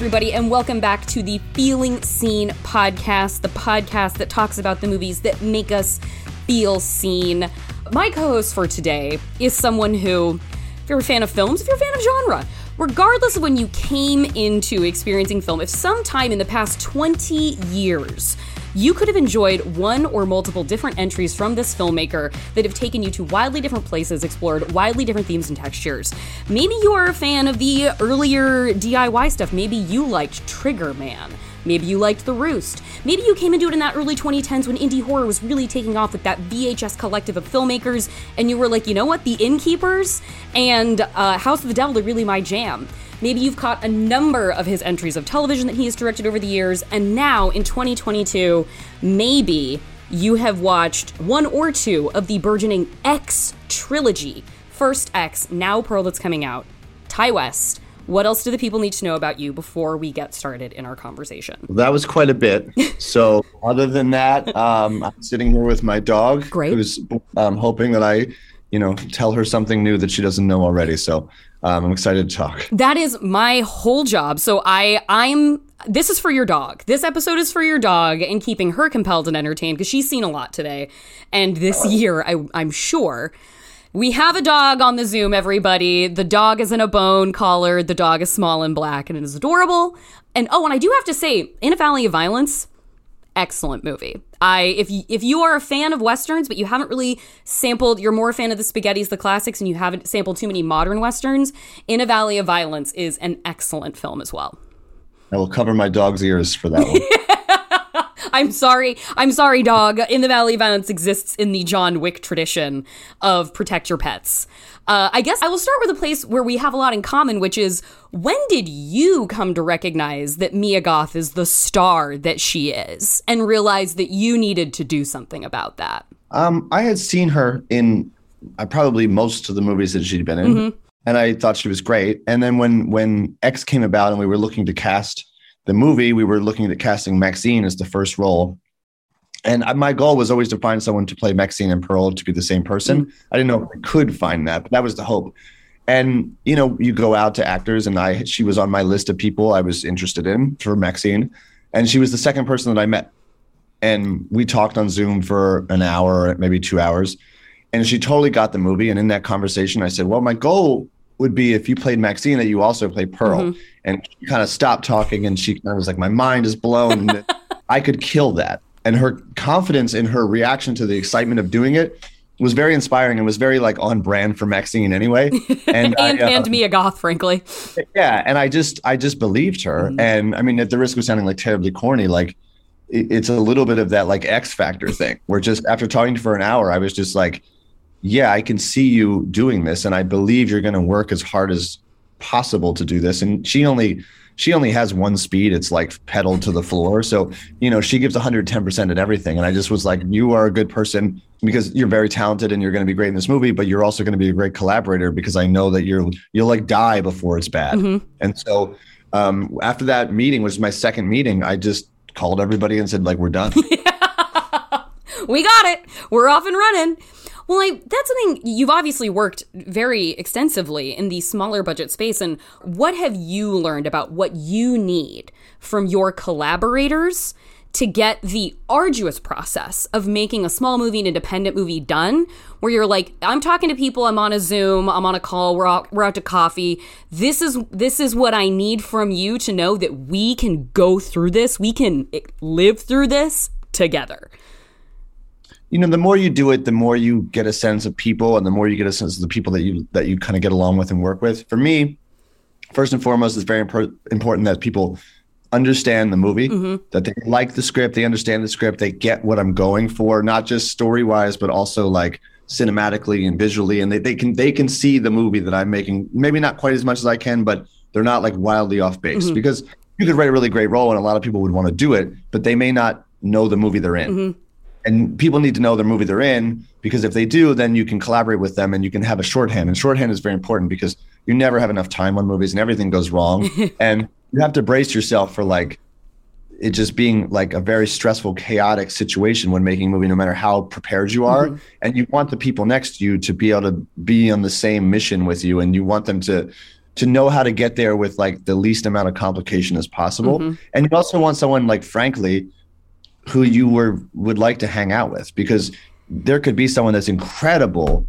Everybody, and welcome back to the Feeling Seen podcast, the podcast that talks about the movies that make us feel seen. My co host for today is someone who, if you're a fan of films, if you're a fan of genre, regardless of when you came into experiencing film, if sometime in the past 20 years you could have enjoyed one or multiple different entries from this filmmaker that have taken you to wildly different places, explored wildly different themes and textures. Maybe you are a fan of the earlier DIY stuff. Maybe you liked Trigger Man. Maybe you liked The Roost. Maybe you came into it in that early 2010s when indie horror was really taking off with that VHS collective of filmmakers, and you were like, you know what, The Innkeepers and uh, House of the Devil are really my jam. Maybe you've caught a number of his entries of television that he has directed over the years, and now in 2022, maybe you have watched one or two of the burgeoning X trilogy. First X, now Pearl that's coming out. Ti West. What else do the people need to know about you before we get started in our conversation? That was quite a bit. So, other than that, um, I'm sitting here with my dog. Great. Who's um, hoping that I, you know, tell her something new that she doesn't know already. So, um, I'm excited to talk. That is my whole job. So I I'm this is for your dog. This episode is for your dog and keeping her compelled and entertained because she's seen a lot today. And this year, I, I'm sure. We have a dog on the Zoom, everybody. The dog is in a bone collar. The dog is small and black and it is adorable. And oh, and I do have to say, In a Valley of Violence, excellent movie. I if you, if you are a fan of westerns but you haven't really sampled you're more a fan of the spaghettis the classics and you haven't sampled too many modern westerns, In a Valley of Violence is an excellent film as well. I will cover my dog's ears for that one. I'm sorry. I'm sorry, dog. In the Valley of Violence exists in the John Wick tradition of protect your pets. Uh, I guess I will start with a place where we have a lot in common, which is when did you come to recognize that Mia Goth is the star that she is and realize that you needed to do something about that? Um, I had seen her in uh, probably most of the movies that she'd been in. Mm-hmm. And I thought she was great. And then when when X came about and we were looking to cast the movie, we were looking at casting Maxine as the first role and my goal was always to find someone to play Maxine and Pearl to be the same person. Mm-hmm. I didn't know if I could find that, but that was the hope. And you know, you go out to actors, and I she was on my list of people I was interested in for Maxine, and she was the second person that I met. And we talked on Zoom for an hour, maybe two hours, and she totally got the movie. And in that conversation, I said, "Well, my goal would be if you played Maxine that you also play Pearl." Mm-hmm. And she kind of stopped talking, and she kind of was like, "My mind is blown." I could kill that and her confidence in her reaction to the excitement of doing it was very inspiring and was very like on brand for Maxine anyway. And and, I, uh, and Mia Goth, frankly. Yeah, and I just I just believed her. Mm-hmm. And I mean, at the risk of sounding like terribly corny, like it, it's a little bit of that like X Factor thing, where just after talking for an hour, I was just like, yeah, I can see you doing this, and I believe you're going to work as hard as possible to do this. And she only she only has one speed. It's like pedal to the floor. So, you know, she gives 110% at everything. And I just was like, you are a good person because you're very talented and you're going to be great in this movie, but you're also going to be a great collaborator because I know that you're, you'll like die before it's bad. Mm-hmm. And so, um, after that meeting which was my second meeting, I just called everybody and said, like, we're done. we got it. We're off and running. Well, I, that's something you've obviously worked very extensively in the smaller budget space. And what have you learned about what you need from your collaborators to get the arduous process of making a small movie, an independent movie done, where you're like, I'm talking to people, I'm on a Zoom, I'm on a call, we're out, we're out to coffee. This is this is what I need from you to know that we can go through this, we can eh, live through this together you know the more you do it the more you get a sense of people and the more you get a sense of the people that you that you kind of get along with and work with for me first and foremost it's very impor- important that people understand the movie mm-hmm. that they like the script they understand the script they get what i'm going for not just story wise but also like cinematically and visually and they, they can they can see the movie that i'm making maybe not quite as much as i can but they're not like wildly off base mm-hmm. because you could write a really great role and a lot of people would want to do it but they may not know the movie they're in mm-hmm and people need to know the movie they're in because if they do then you can collaborate with them and you can have a shorthand and shorthand is very important because you never have enough time on movies and everything goes wrong and you have to brace yourself for like it just being like a very stressful chaotic situation when making a movie no matter how prepared you are mm-hmm. and you want the people next to you to be able to be on the same mission with you and you want them to to know how to get there with like the least amount of complication as possible. Mm-hmm. And you also want someone like, frankly, who you were would like to hang out with because there could be someone that's incredible,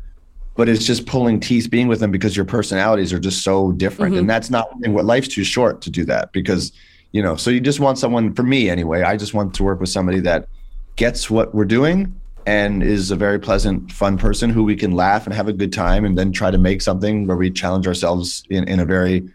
but it's just pulling teeth being with them because your personalities are just so different. Mm-hmm. And that's not what life's too short to do that because, you know, so you just want someone, for me anyway, I just want to work with somebody that gets what we're doing and is a very pleasant, fun person who we can laugh and have a good time and then try to make something where we challenge ourselves in, in a very,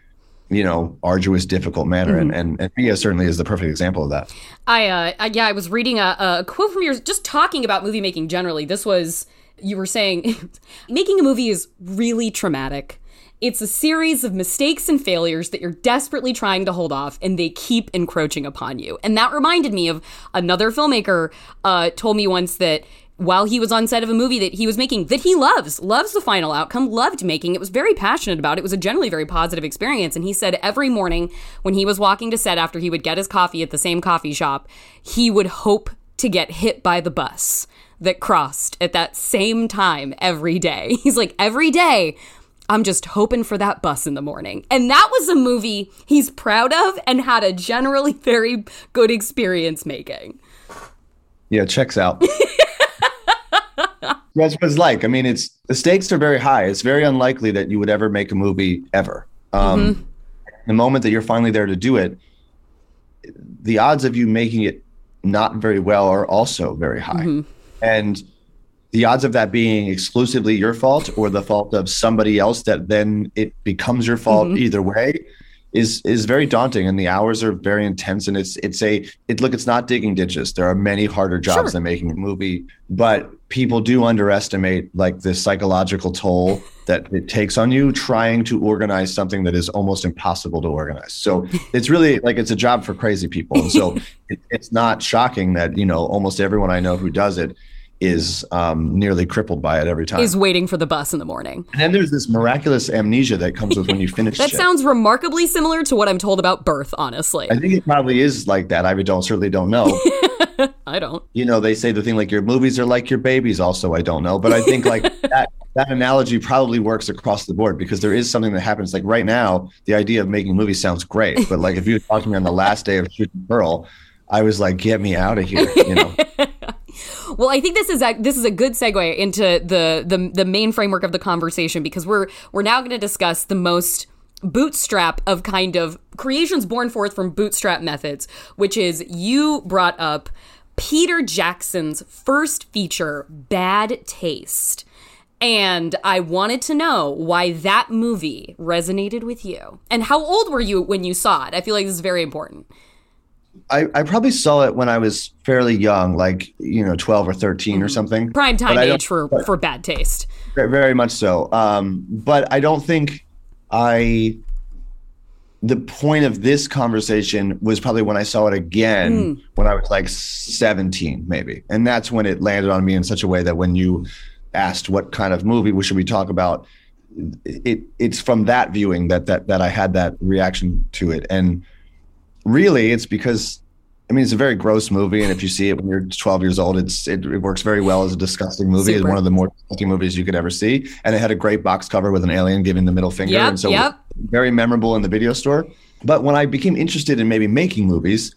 you know, arduous, difficult manner. And, and, and Mia certainly is the perfect example of that. I, uh, I yeah, I was reading a, a quote from yours, just talking about movie making generally. This was you were saying, making a movie is really traumatic. It's a series of mistakes and failures that you're desperately trying to hold off, and they keep encroaching upon you. And that reminded me of another filmmaker uh, told me once that while he was on set of a movie that he was making that he loves, loves the final outcome, loved making it, was very passionate about it. It was a generally very positive experience. And he said every morning when he was walking to set after he would get his coffee at the same coffee shop, he would hope to get hit by the bus that crossed at that same time every day. He's like, every day, I'm just hoping for that bus in the morning. And that was a movie he's proud of and had a generally very good experience making. Yeah, checks out. That's what it's like. I mean, it's the stakes are very high. It's very unlikely that you would ever make a movie ever. Um, Mm-hmm. The moment that you're finally there to do it, the odds of you making it not very well are also very high. Mm-hmm. And the odds of that being exclusively your fault or the fault of somebody else that then it becomes your fault Mm-hmm. either way is is very daunting and the hours are very intense and it's it's a it look it's not digging ditches. There are many harder jobs Sure. than making a movie but people do underestimate like the psychological toll that it takes on you trying to organize something that is almost impossible to organize. So it's really like it's a job for crazy people. And so it, it's not shocking that you know almost everyone i know who does it is um, nearly crippled by it every time Is waiting for the bus in the morning. and then there's this miraculous amnesia that comes with when you finish That shit. sounds remarkably similar to what I'm told about birth, honestly. I think it probably is like that. I don't certainly don't know. I don't. you know, they say the thing like your movies are like your babies. Also, I don't know, but I think like that that analogy probably works across the board because there is something that happens. Like right now, the idea of making movies sounds great, but like if you talked to me on the last day of shooting Pearl, I was like, get me out of here. You know, Well, I think this is a, this is a good segue into the, the the main framework of the conversation because we're we're now going to discuss the most bootstrap of kind of creations born forth from bootstrap methods, which is you brought up Peter Jackson's first feature, Bad Taste. And I wanted to know why that movie resonated with you. And how old were you when you saw it? I feel like this is very important. I, I probably saw it when I was fairly young, like you know, twelve or 13 or something. Prime time age for, for bad taste. Very, very much so. Um, but I don't think I. The point of this conversation was probably when I saw it again when I was like 17, maybe. And that's when it landed on me in such a way that when you asked what kind of movie we should we talk about, it it's from that viewing that that that I had that reaction to it. And really it's because I mean, it's a very gross movie, and if you see it when you're 12 years old, it's it, it works very well as a disgusting movie. It's one of the more disgusting movies you could ever see, and it had a great box cover with an alien giving the middle finger, Yep, and so yep. very memorable in the video store. But when I became interested in maybe making movies,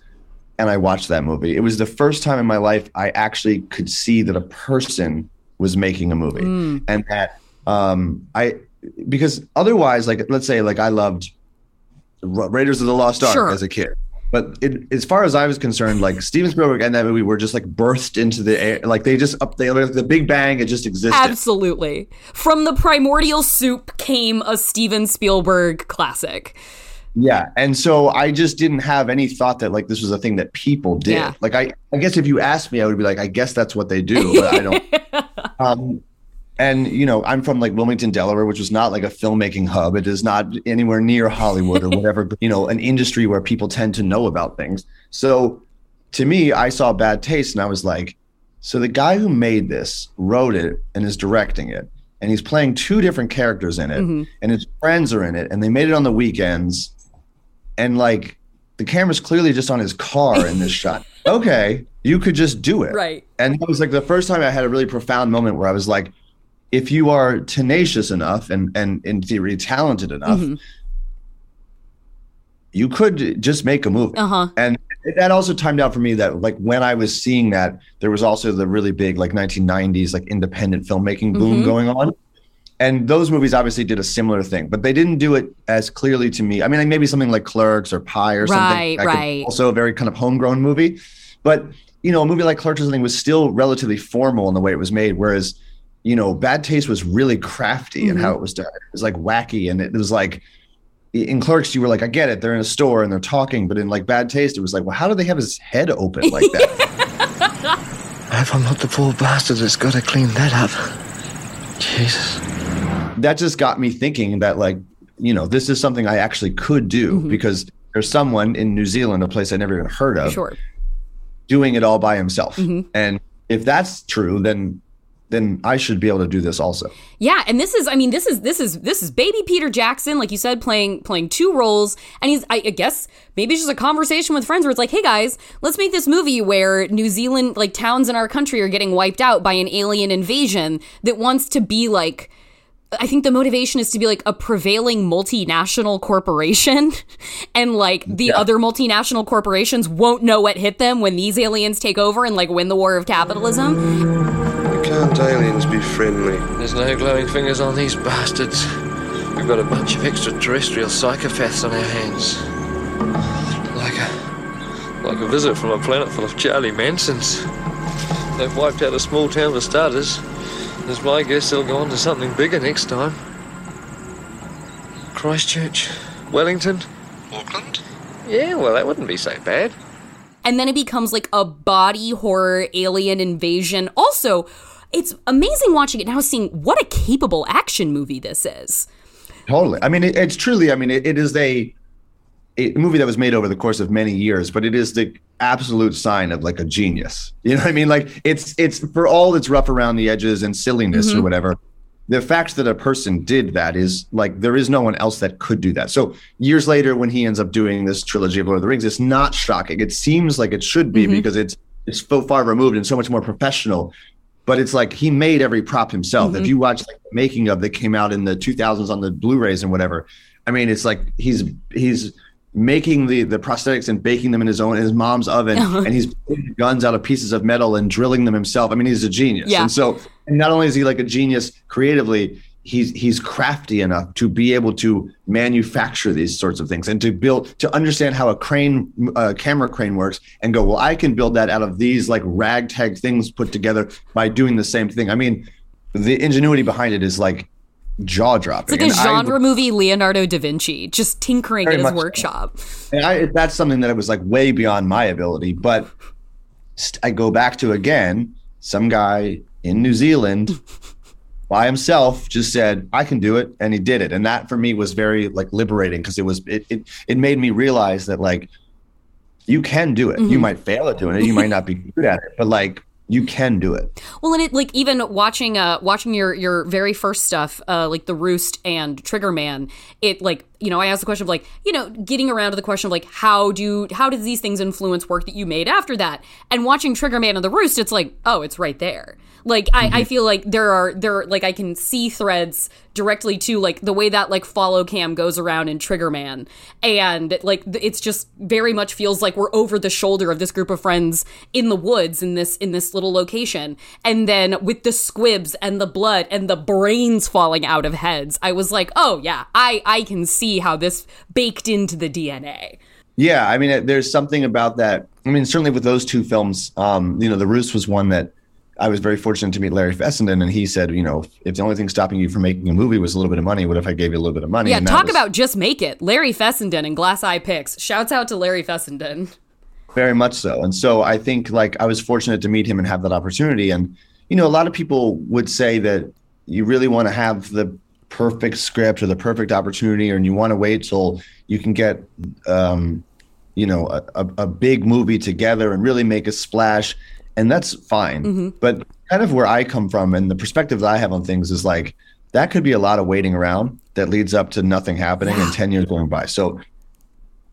and I watched that movie, it was the first time in my life I actually could see that a person was making a movie, Mm. and that um, I because otherwise, like let's say, like I loved Raiders of the Lost Ark Sure. as a kid. But it, as far as I was concerned, like Steven Spielberg and that movie were just like birthed into the air, like they just up they the Big Bang. It just existed. Absolutely. From the primordial soup came a Steven Spielberg classic. Yeah, and so I just didn't have any thought that like this was a thing that people did. Yeah. Like I, I guess if you asked me, I would be like, I guess that's what they do, but I don't. um, and you know, I'm from like Wilmington, Delaware, which is not like a filmmaking hub. It is not anywhere near Hollywood or whatever. you know, an industry where people tend to know about things. So, to me, I saw Bad Taste, and I was like, so the guy who made this wrote it and is directing it, and he's playing two different characters in it, Mm-hmm. and his friends are in it, and they made it on the weekends, and like the camera's clearly just on his car in this shot. Okay, you could just do it, Right. And that was like the first time I had a really profound moment where I was like, if you are tenacious enough and and in theory talented enough, Mm-hmm. you could just make a movie. Uh-huh. And that also timed out for me that like when I was seeing that, there was also the really big like 1990s like independent filmmaking boom Mm-hmm. going on. And those movies obviously did a similar thing, but they didn't do it as clearly to me. I mean, like maybe something like Clerks or Pi or something. Right, could- right. Also a very kind of homegrown movie. But, you know, a movie like Clerks or something was still relatively formal in the way it was made. Whereas, you know, Bad Taste was really crafty in Mm-hmm. how it was done. It was like wacky and it was like, in Clerks, you were like, I get it. They're in a store and they're talking. But in like Bad Taste, it was like, well, how do they have his head open like that? I hope I'm not the poor bastard that's got to clean that up. Jesus. that just got me thinking that like you know this is something i actually could do Mm-hmm. because there's someone in new zealand a place i never even heard of Sure. doing it all by himself Mm-hmm. and if that's true then then i should be able to do this also Yeah, and this is I mean this is this is this is baby Peter Jackson like you said playing playing two roles and he's I I guess maybe it's just a conversation with friends where it's like, "Hey guys, let's make this movie where New Zealand like towns in our country are getting wiped out by an alien invasion that wants to be like I think the motivation is to be like a prevailing multinational corporation and like the other multinational corporations won't know what hit them when these aliens take over and like win the war of capitalism. Can't aliens be friendly? There's no glowing fingers on these bastards. We've got a bunch of extraterrestrial psychopaths on our hands. Like a, like a visit from a planet full of Charlie Mansons. They've wiped out a small town for starters. It's my guess they'll go on to something bigger next time. Christchurch, Wellington, Auckland. Yeah, well, that wouldn't be so bad. and then it becomes like a body horror alien invasion. Also, it's amazing watching it now, seeing what a capable action movie this is. totally i mean it, it's truly i mean it, it is a a movie that was made over the course of many years but it is the absolute sign of like a genius you know what i mean like it's it's for all that's rough around the edges and silliness or mm-hmm. whatever the fact that a person did that is like there is no one else that could do that. So years later, when he ends up doing this trilogy of Lord of the Rings, it's not shocking. It seems like it should be mm-hmm. because it's it's so far removed and so much more professional. But it's like he made every prop himself. If mm-hmm. you watch like the making of that came out in the 2000s on the Blu-rays and whatever, I mean, it's like he's he's making the the prosthetics and baking them in his own in his mom's oven, and he's guns out of pieces of metal and drilling them himself. I mean, he's a genius. Yeah. And so, and not only is he like a genius creatively, he's he's crafty enough to be able to manufacture these sorts of things and to build to understand how a crane uh, camera crane works and go well i can build that out of these like ragtag things put together by doing the same thing i mean the ingenuity behind it is like jaw dropping It's like a genre movie Leonardo da Vinci, just tinkering in his much so. workshop. And I, that's something that was like way beyond my ability. But st- I go back to again, some guy in New Zealand by himself just said, I can do it. And he did it. And that for me was very like liberating because it was, it, it, it made me realize that like you can do it. You might fail at doing it. You might not be good at it, but like you can do it. Well, and it like even watching uh watching your your very first stuff, uh like the Roost and Trigger Man, it like you know I asked the question of like you know getting around to the question of like how do how did these things influence work that you made after that? And watching Trigger Man and the Roost, it's like oh it's right there. Like I, I feel like there are there like I can see threads directly to like the way that like follow cam goes around in Trigger Man, and like it's just very much feels like we're over the shoulder of this group of friends in the woods in this in this little location, and then with the squibs and the blood and the brains falling out of heads, I was like, oh yeah, I I can see how this baked into the DNA. Yeah, I mean, there's something about that. I mean, certainly with those two films, um, you know, The Roost was one that I was very fortunate to meet Larry Fessenden, and he said, you know, if the only thing stopping you from making a movie was a little bit of money, what if I gave you a little bit of money? Yeah, And talk was about just make it. Larry Fessenden and Glass Eye Pix. Shouts out to Larry Fessenden. very much so. And so I think like I was fortunate to meet him and have that opportunity. And you know, a lot of people would say that you really want to have the perfect script or the perfect opportunity, and you want to wait till you can get, um, you know, a, a, a big movie together and really make a splash. And that's fine. Mm-hmm. But kind of where I come from and the perspective that I have on things is like that could be a lot of waiting around that leads up to nothing happening and 10 years going by. So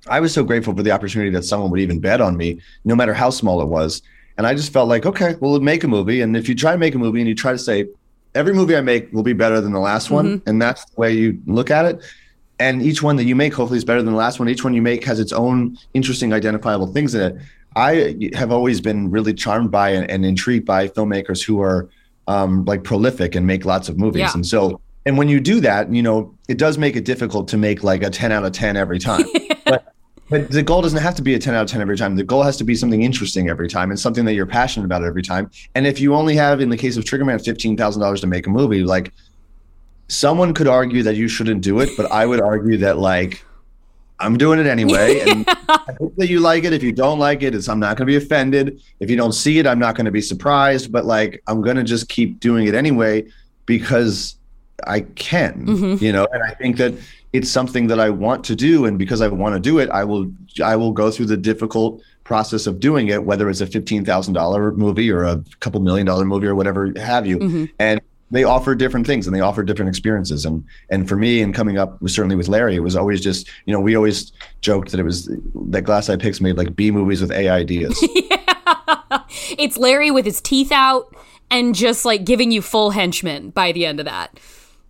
I was so grateful for the opportunity that someone would even bet on me, no matter how small it was. And I just felt like, okay, well, we'll make a movie. And if you try to make a movie and you try to say, every movie I make will be better than the last one, mm-hmm. and that's the way you look at it, and each one that you make hopefully is better than the last one. Each one you make has its own interesting, identifiable things in it. I have always been really charmed by and, and intrigued by filmmakers who are um, like prolific and make lots of movies. Yeah. And so, and when you do that, you know, it does make it difficult to make like a 10 out of 10 every time. but, but the goal doesn't have to be a 10 out of 10 every time. The goal has to be something interesting every time and something that you're passionate about every time. And if you only have, in the case of Triggerman, $15,000 to make a movie, like someone could argue that you shouldn't do it, but I would argue that like I'm doing it anyway. And I hope that you like it. If you don't like it, it's I'm not gonna be offended. If you don't see it, I'm not gonna be surprised. But like I'm gonna just keep doing it anyway because I can, Mhm. you know, and I think that it's something that I want to do. And because I want to do it, I will I will go through the difficult process of doing it, whether it's a fifteen thousand dollar movie or a couple million dollar movie or whatever have you. Mhm. And they offer different things and they offer different experiences. And and for me, and coming up with certainly with Larry, it was always just you know we always joked that it was that Glass Eye Pix made like B movies with A ideas. it's Larry with his teeth out and just like giving you full henchmen by the end of that.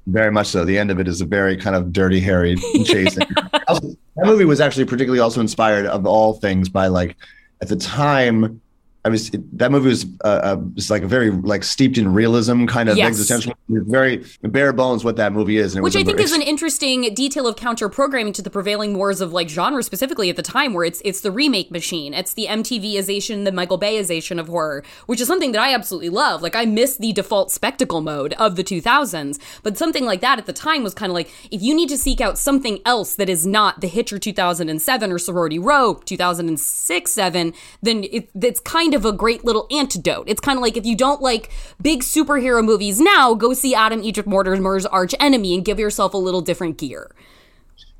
Very much so. The end of it is a very kind of dirty, hairy chase. Also, that movie was actually particularly also inspired of all things by like at the time. I was that movie was uh, uh was like a very like steeped in realism kind of Yes. existential. Very bare bones what that movie is, and Which I think is an interesting detail of counter programming to the prevailing wars of like genre specifically at the time where it's it's the remake machine. It's the MTVization, the Michael Bayization of horror, which is something that I absolutely love. Like I miss the default spectacle mode of the 2000s, but something like that at the time was kind of like if you need to seek out something else that is not The Hitcher 2007 or Sorority Row 2006 7, then it, it's kind of a great little antidote. It's kind of like if you don't like big superhero movies now, go see Adam Egypt Mortimer's Archenemy and give yourself a little different gear.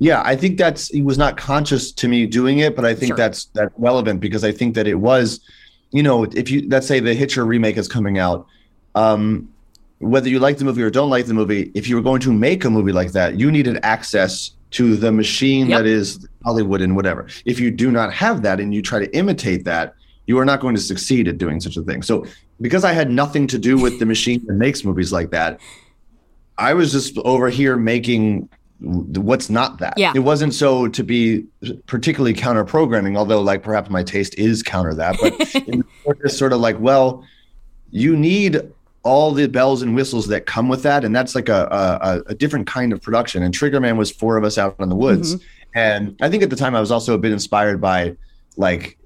Yeah, I think that's he was not conscious to me doing it, but I think Sure. that's that's relevant because I think that it was, you know, if you let's say the Hitcher remake is coming out, um, whether you like the movie or don't like the movie, if you were going to make a movie like that, you needed access to the machine Yep. that is Hollywood and whatever. If you do not have that and you try to imitate that, you are not going to succeed at doing such a thing. So because I had nothing to do with the machine that makes movies like that, I was just over here making what's not that. Yeah. It wasn't so to be particularly counter programming, although like perhaps my taste is counter that, but it's sort of like, well, you need all the bells and whistles that come with that, and that's like a a, a different kind of production. And Triggerman was four of us out in the woods, mm-hmm. and I think at the time I was also a bit inspired by like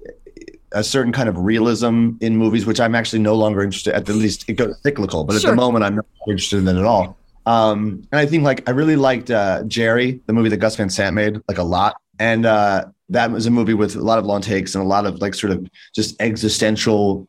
a certain kind of realism in movies, which I'm actually no longer interested. At the least it goes cyclical, but at the moment I'm not interested in it at all. Um, and I think like I really liked uh, Gerry, the movie that Gus Van Sant made, like a lot. And uh, that was a movie with a lot of long takes and a lot of like sort of just existential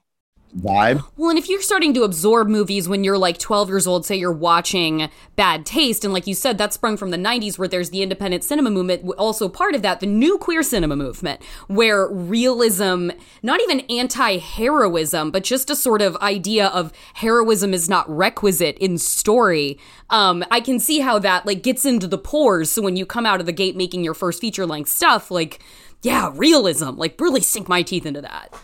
vibe. Well, and if you're starting to absorb movies when you're like 12 years old, say you're watching Bad Taste, and like you said, that sprung from the 90s where there's the independent cinema movement, also part of that, the new queer cinema movement, where realism, not even anti heroism, but just a sort of idea of heroism is not requisite in story. Um, I can see how that like gets into the pores. So when you come out of the gate making your first feature length stuff, like, yeah, realism, like really sink my teeth into that.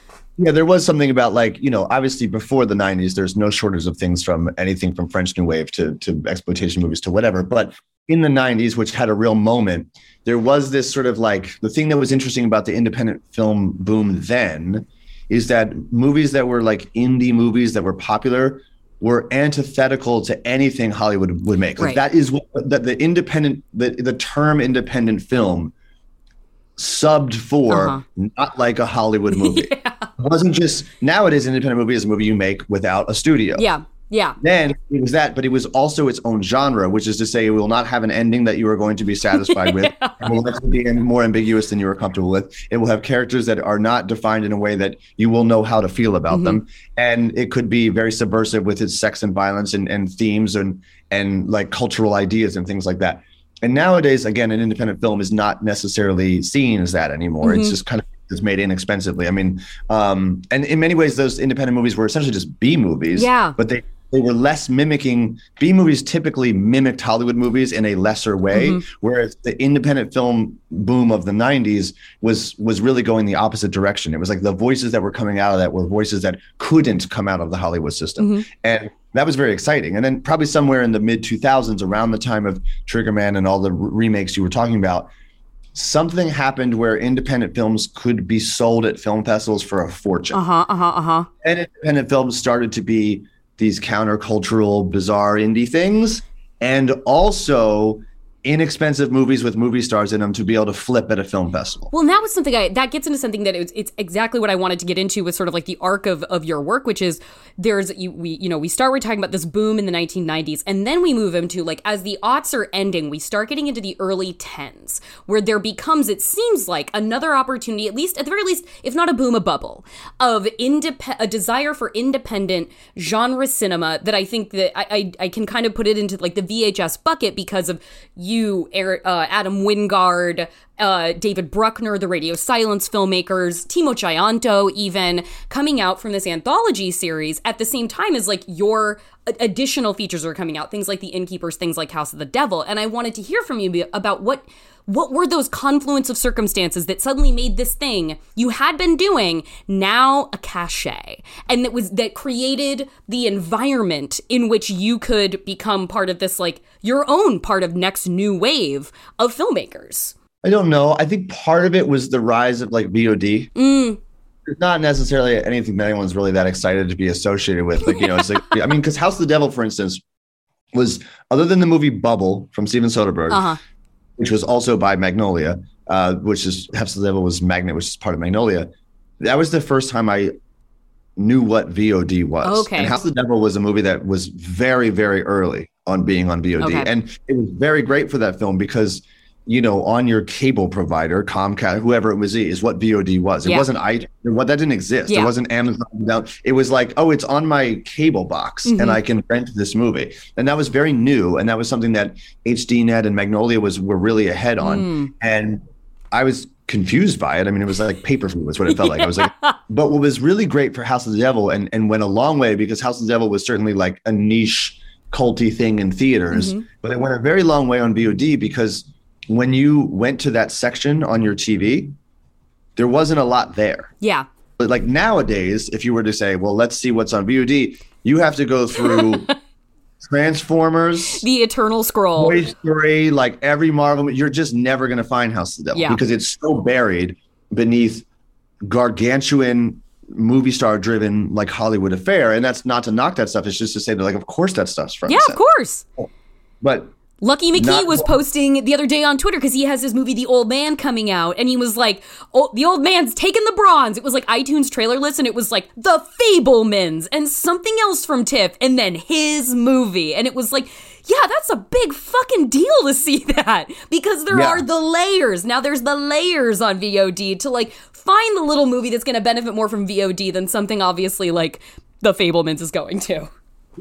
Yeah, there was something about like, you know, obviously before the 90s, there's no shortage of things from anything from French New Wave to, to exploitation movies to whatever. But in the 90s, which had a real moment, there was this sort of like the thing that was interesting about the independent film boom then is that movies that were like indie movies that were popular were antithetical to anything Hollywood would make. Like Right. that is what that the independent the, the term independent film subbed for Uh-huh. not like a Hollywood movie. It wasn't just nowadays an independent movie is a movie you make without a studio. Yeah, yeah. Then it was that, but it was also its own genre, which is to say it will not have an ending that you are going to be satisfied with. It will likely be more ambiguous than you are comfortable with. It will have characters that are not defined in a way that you will know how to feel about mm-hmm. them. And it could be very subversive with its sex and violence and, and themes and and like cultural ideas and things like that. And nowadays, again, an independent film is not necessarily seen as that anymore. It's mm-hmm. just kind of it's made inexpensively. I mean, um, and in many ways, those independent movies were essentially just B movies. Yeah. But they they were less mimicking B movies typically mimicked Hollywood movies in a lesser way, Mm-hmm. whereas the independent film boom of the 90s was was really going the opposite direction. It was like the voices that were coming out of that were voices that couldn't come out of the Hollywood system. Mm-hmm. And that was very exciting. And then probably somewhere in the mid 2000s around the time of Triggerman and all the remakes you were talking about, something happened where independent films could be sold at film festivals for a fortune Uh huh. Uh huh. Uh huh. and independent films started to be these countercultural, bizarre indie things, and also inexpensive movies with movie stars in them to be able to flip at a film festival. Well, that was something I that gets into something that it's, it's exactly what I wanted to get into with sort of like the arc of, of your work, which is there's you we you know we start we're talking about this boom in the 1990s, and then we move into like as the aughts are ending, we start getting into the early 10s, where there becomes it seems like another opportunity, at least at the very least, if not a boom, a bubble of indep- a desire for independent genre cinema that I think that I, I I can kind of put it into like the VHS bucket because of you, uh, Adam Wingard, uh, David Bruckner, the Radio Silence filmmakers, Timo Tjahjanto, even coming out from this anthology series at the same time as like your additional features are coming out, things like The Innkeepers, things like House of the Devil. And I wanted to hear from you about what what were those confluence of circumstances that suddenly made this thing you had been doing now a cachet and that was that created the environment in which you could become part of this like your own part of next new wave of filmmakers I don't know. I think part of it was the rise of like VOD. Mm. It's not necessarily anything that anyone's really that excited to be associated with. Like, you know, it's like, I mean, because House of the Devil, for instance, was other than the movie Bubble from Steven Soderbergh, uh-huh which was also by Magnolia, uh, which is House of the Devil was Magnet, which is part of Magnolia. That was the first time I knew what VOD was. Okay. And House of the Devil was a movie that was very, very early on being on VOD. Okay. And it was very great for that film because, you know, on your cable provider, Comcast, whoever it was, is what VOD was. It Yeah. wasn't I what that didn't exist. Yeah. It wasn't Amazon. down- It was like, oh, it's on my cable box Mm-hmm. and I can rent this movie. And that was very new. And that was something that HDNet and Magnolia was were really ahead on. Mm. And I was confused by it. I mean, it was like pay per view, was what it felt like. I was like, but what was really great for House of the Devil and, and went a long way because House of the Devil was certainly like a niche culty thing in theaters, Mm-hmm. but it went a very long way on VOD because when you went to that section on your TV, there wasn't a lot there. yeah But like nowadays, if you were to say, well, let's see what's on VOD, you have to go through Transformers, the eternal scroll Toy Story, like every Marvel. You're just never going to find House of the Devil Yeah. because it's so buried beneath gargantuan movie star driven like Hollywood affair. And that's not to knock that stuff. It's just to say that like, of course that stuff's front. yeah of course But Lucky McKee Not- was posting the other day on Twitter because he has his movie The Old Man coming out, and he was like, "Oh, the old man's taking the bronze." It was like iTunes trailer list, and it was like The Fabelmans and something else from TIFF, and then his movie, and it was like, yeah, that's a big fucking deal to see that because there Yeah. are the layers. Now there's the layers on VOD to like find the little movie that's going to benefit more from VOD than something obviously like The Fabelmans is going to.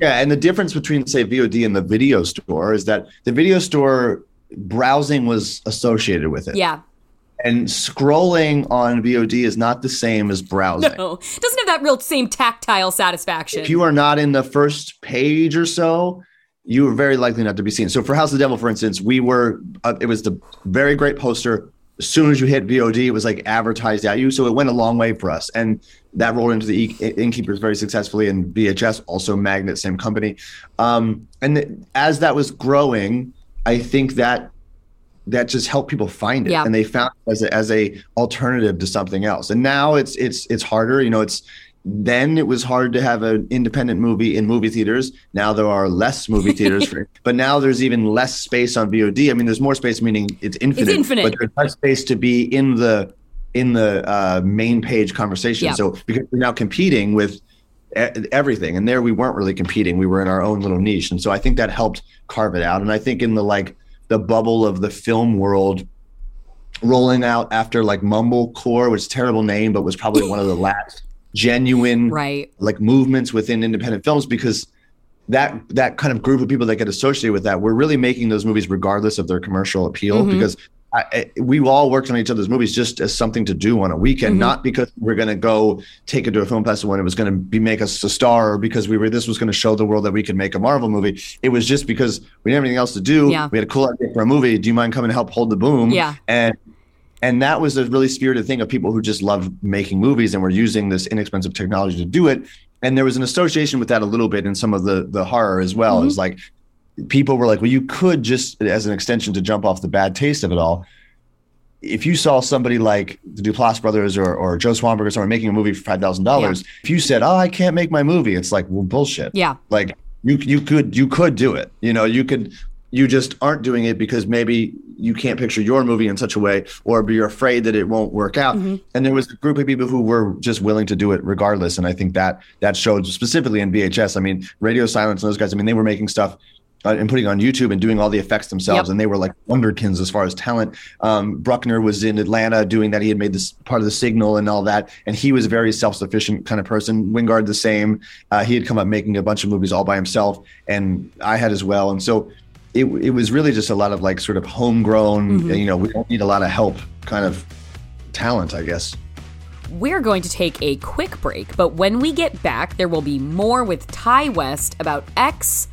Yeah, and the difference between say VOD and the video store is that the video store browsing was associated with it. Yeah. And scrolling on VOD is not the same as browsing. No, doesn't have that real same tactile satisfaction. If you are not in the first page or so, you are very likely not to be seen. So for House of the Devil, for instance, we were uh, it was the very great poster. As soon as you hit VOD, it was like advertised at you, so it went a long way for us, and that rolled into the e- Innkeepers very successfully, and VHS also Magnet, same company. Um, and th- as that was growing, I think that that just helped people find it Yeah. and they found it as a, as a alternative to something else and now it's it's it's harder you know it's then it was hard to have an independent movie in movie theaters now there are less movie theaters for, but now there's even less space on vod i mean there's more space meaning it's infinite, It's infinite. but there's less space to be in the in the uh, main page conversation Yeah. so because we're now competing with everything and there we weren't really competing we were in our own little niche and so i think that helped carve it out and i think in the like the bubble of the film world rolling out after like mumblecore which a terrible name but was probably one of the last genuine right. like movements within independent films because that that kind of group of people that get associated with that we're really making those movies regardless of their commercial appeal Mhm. because I, we all worked on each other's movies just as something to do on a weekend, mm-hmm. not because we're going to go take it to a film festival and it was going to be make us a star, or because we were this was going to show the world that we could make a Marvel movie. It was just because we didn't have anything else to do. Yeah. We had a cool idea for a movie. Do you mind coming to help hold the boom? Yeah. And and that was a really spirited thing of people who just love making movies and were using this inexpensive technology to do it. And there was an association with that a little bit in some of the the horror as well. Mm-hmm. It was like people were like, well, you could just as an extension to jump off the bad taste of it all if you saw somebody like the Duplass brothers or, or Joe Swanberg or someone making a movie for five thousand yeah. dollars, if you said, "Oh, I can't make my movie," it's like, well, bullshit. Yeah. Like you you could you could do it. You know, you could. You just aren't doing it because maybe you can't picture your movie in such a way, or you're afraid that it won't work out. Mm-hmm. And there was a group of people who were just willing to do it regardless. And I think that that showed specifically in VHS. I mean, Radio Silence and those guys. I mean, they were making stuff uh, and putting on YouTube and doing all the effects themselves. Yep. And they were like wonderkins as far as talent. Um, Bruckner was in Atlanta doing that. He had made this part of the signal and all that. And he was a very self sufficient kind of person. Wingard, the same. Uh, he had come up making a bunch of movies all by himself. And I had as well. And so it, it was really just a lot of like sort of homegrown, mm-hmm. you know, we don't need a lot of help kind of talent, I guess. We're going to take a quick break, but when we get back, there will be more with Ti West about X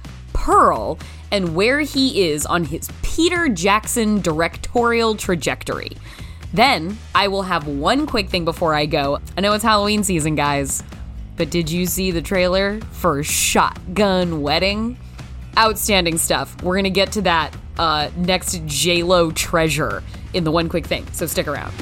Pearl and where he is on his Peter Jackson directorial trajectory. Then I will have one quick thing before I go. I know it's Halloween season, guys, but did you see the trailer for Shotgun Wedding? Outstanding stuff. We're gonna get to that uh, next J Lo treasure in the one quick thing, so stick around.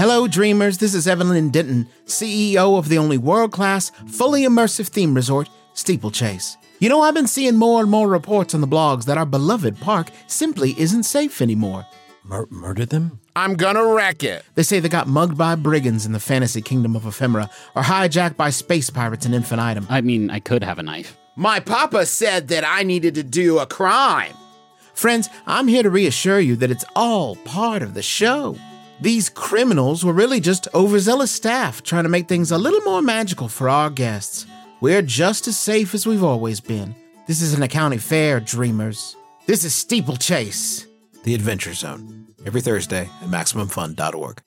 Hello, dreamers. This is Evelyn Denton, CEO of the only world class, fully immersive theme resort, Steeplechase. You know, I've been seeing more and more reports on the blogs that our beloved park simply isn't safe anymore. Mur- murder them? I'm gonna wreck it. They say they got mugged by brigands in the fantasy kingdom of Ephemera, or hijacked by space pirates in Infinitum. I mean, I could have a knife. My papa said that I needed to do a crime. Friends, I'm here to reassure you that it's all part of the show. These criminals were really just overzealous staff trying to make things a little more magical for our guests. We're just as safe as we've always been. This isn't a county fair, dreamers. This is Steeplechase. The Adventure Zone. Every Thursday at MaximumFun.org.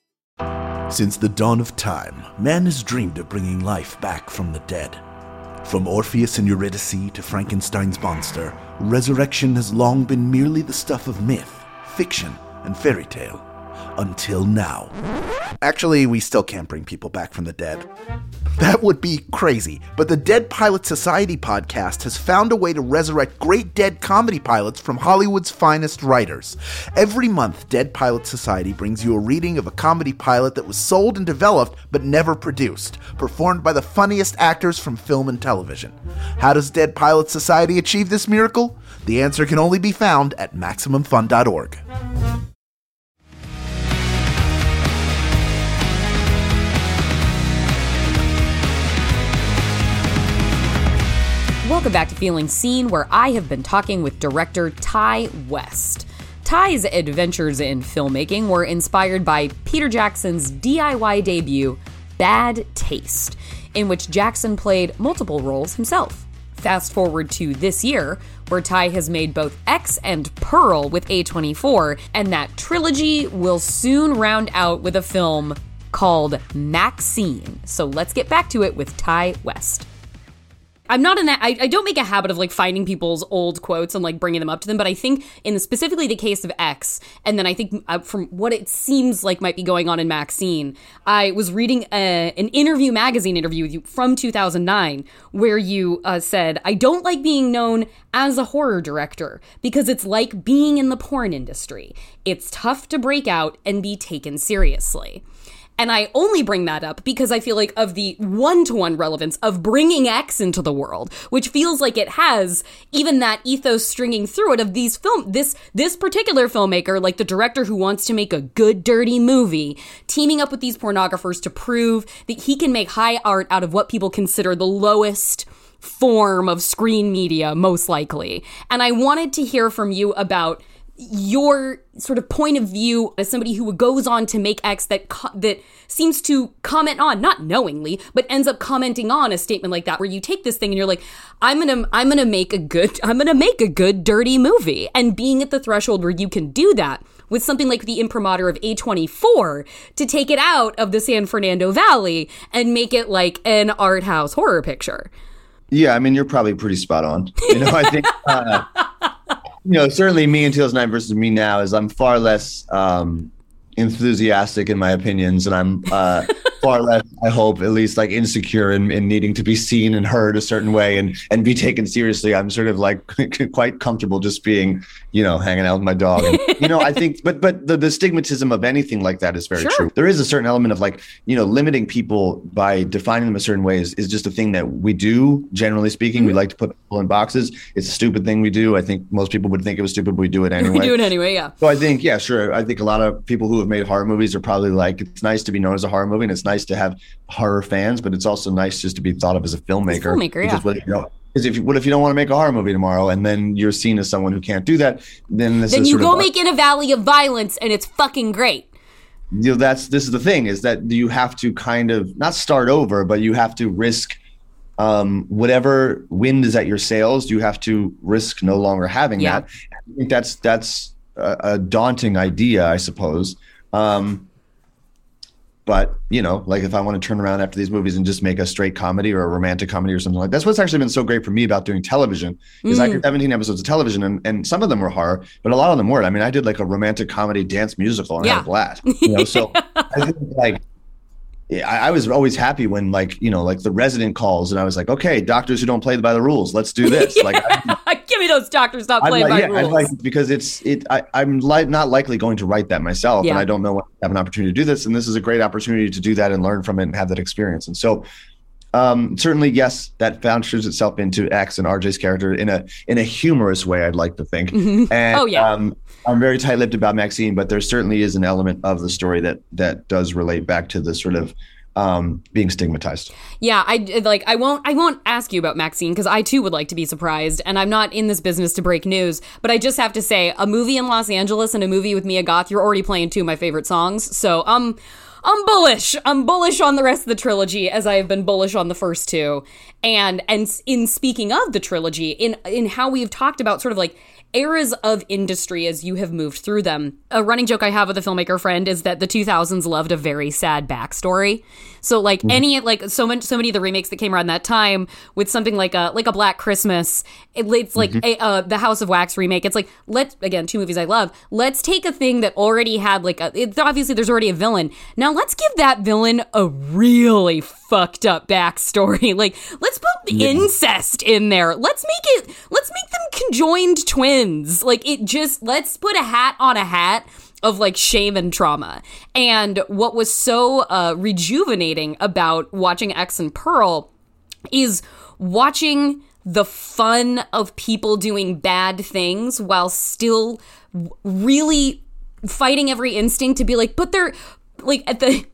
Since the dawn of time, man has dreamed of bringing life back from the dead. From Orpheus and Eurydice to Frankenstein's monster, resurrection has long been merely the stuff of myth, fiction, and fairy tale until now. Actually, we still can't bring people back from the dead. That would be crazy, but the Dead Pilot Society podcast has found a way to resurrect great dead comedy pilots from Hollywood's finest writers. Every month, Dead Pilot Society brings you a reading of a comedy pilot that was sold and developed but never produced, performed by the funniest actors from film and television. How does Dead Pilot Society achieve this miracle? The answer can only be found at MaximumFun.org. Welcome back to Feeling Seen, where I have been talking with director Ti West. Ti's adventures in filmmaking were inspired by Peter Jackson's DIY debut, Bad Taste, in which Jackson played multiple roles himself. Fast forward to this year, where Ti has made both X and Pearl with A24, and that trilogy will soon round out with a film called MaXXXine. So let's get back to it with Ti West. I'm not in that. I, I, don't make a habit of like finding people's old quotes and like bringing them up to them. But I think in the, specifically the case of X, and then I think uh, from what it seems like might be going on in MaXXXine, I was reading a, uh, an interview magazine interview with you from 2009 where you uh, said, "I don't like being known as a horror director because it's like being in the porn industry. It's tough to break out and be taken seriously." And I only bring that up because I feel like of the one to one relevance of bringing X into the world, which feels like it has even that ethos stringing through it of these film, this, this particular filmmaker, like the director who wants to make a good, dirty movie, teaming up with these pornographers to prove that he can make high art out of what people consider the lowest form of screen media, most likely. And I wanted to hear from you about your sort of point of view as somebody who goes on to make X that co- that seems to comment on not knowingly but ends up commenting on a statement like that where you take this thing and you're like I'm going to I'm going to make a good I'm going to make a good dirty movie and being at the threshold where you can do that with something like the imprimatur of A24 to take it out of the San Fernando Valley and make it like an art house horror picture. Yeah, I mean, you're probably pretty spot on. You know, I think, uh, you know, certainly me in 2009 versus me now is I'm far less um, enthusiastic in my opinions, and I'm uh, far less, I hope, at least like insecure in, in needing to be seen and heard a certain way and and be taken seriously. I'm sort of like quite comfortable just being, you know, hanging out with my dog. And, you know, I think, but but the, the stigmatism of anything like that is very Sure. true. There is a certain element of like, you know, limiting people by defining them a certain way is, is just a thing that we do. Generally speaking, Mm-hmm. we like to put people in boxes. It's a stupid thing we do. I think most people would think it was stupid, but we do it anyway. We do it anyway, yeah. So I think, yeah, sure. I think a lot of people who have made horror movies are probably like, it's nice to be known as a horror movie, and it's nice to have horror fans, but it's also nice just to be thought of as a filmmaker. filmmaker, Because yeah. what if you don't? Because if what if you don't want to make a horror movie tomorrow, and then you're seen as someone who can't do that? Then this Then you go make in a valley of violence and it's fucking great. you know, that's this is the thing is that you have to kind of not start over, but you have to risk um, whatever wind is at your sails. You have to risk no longer having Yeah. that. I think that's that's a, a daunting idea, I suppose. Um, but you know, like if I want to turn around after these movies and just make a straight comedy or a romantic comedy or something like that's what's actually been so great for me about doing television is I did 17 episodes of television and, and some of them were horror, but a lot of them weren't. I mean, I did like a romantic comedy dance musical and Yeah. had a blast. You know, so I think like yeah, I, I was always happy when like you know like the resident calls and I was like, okay, doctors who don't play by the rules, let's do this. Like I, me those doctors not playing like, by yeah, rules. like because it's it. I, I'm li- not likely going to write that myself, Yeah. and I don't know when I have an opportunity to do this. And this is a great opportunity to do that and learn from it and have that experience. And so, um, certainly, yes, that vouchers itself into X and RJ's character in a in a humorous way. I'd like to think. And, Oh, yeah. Um, I'm very tight-lipped about MaXXXine, but there certainly is an element of the story that that does relate back to the sort of um, being stigmatized. Yeah, I like I won't I won't ask you about MaXXXine because I too would like to be surprised and I'm not in this business to break news, but I just have to say a movie in Los Angeles and a movie with Mia Goth, you're already playing two of my favorite songs. So, um I'm bullish. I'm bullish on the rest of the trilogy as I have been bullish on the first two. And and in speaking of the trilogy, in in how we've talked about sort of like eras of industry as you have moved through them. A running joke I have with a filmmaker friend is that the 2000s loved a very sad backstory. So like any like so much so many of the remakes that came around that time with something like a like a Black Christmas, it, it's like a, uh, the House of Wax remake. It's like let's again two movies I love. Let's take a thing that already had like a it's obviously there's already a villain. Now let's give that villain a really fucked up backstory. Like let's put incest in there. Let's make it let's make them conjoined twins. Like it just let's put a hat on a hat of like shame and trauma. And what was so uh, rejuvenating about watching X and Pearl is watching the fun of people doing bad things while still really fighting every instinct to be like, but they're like at the.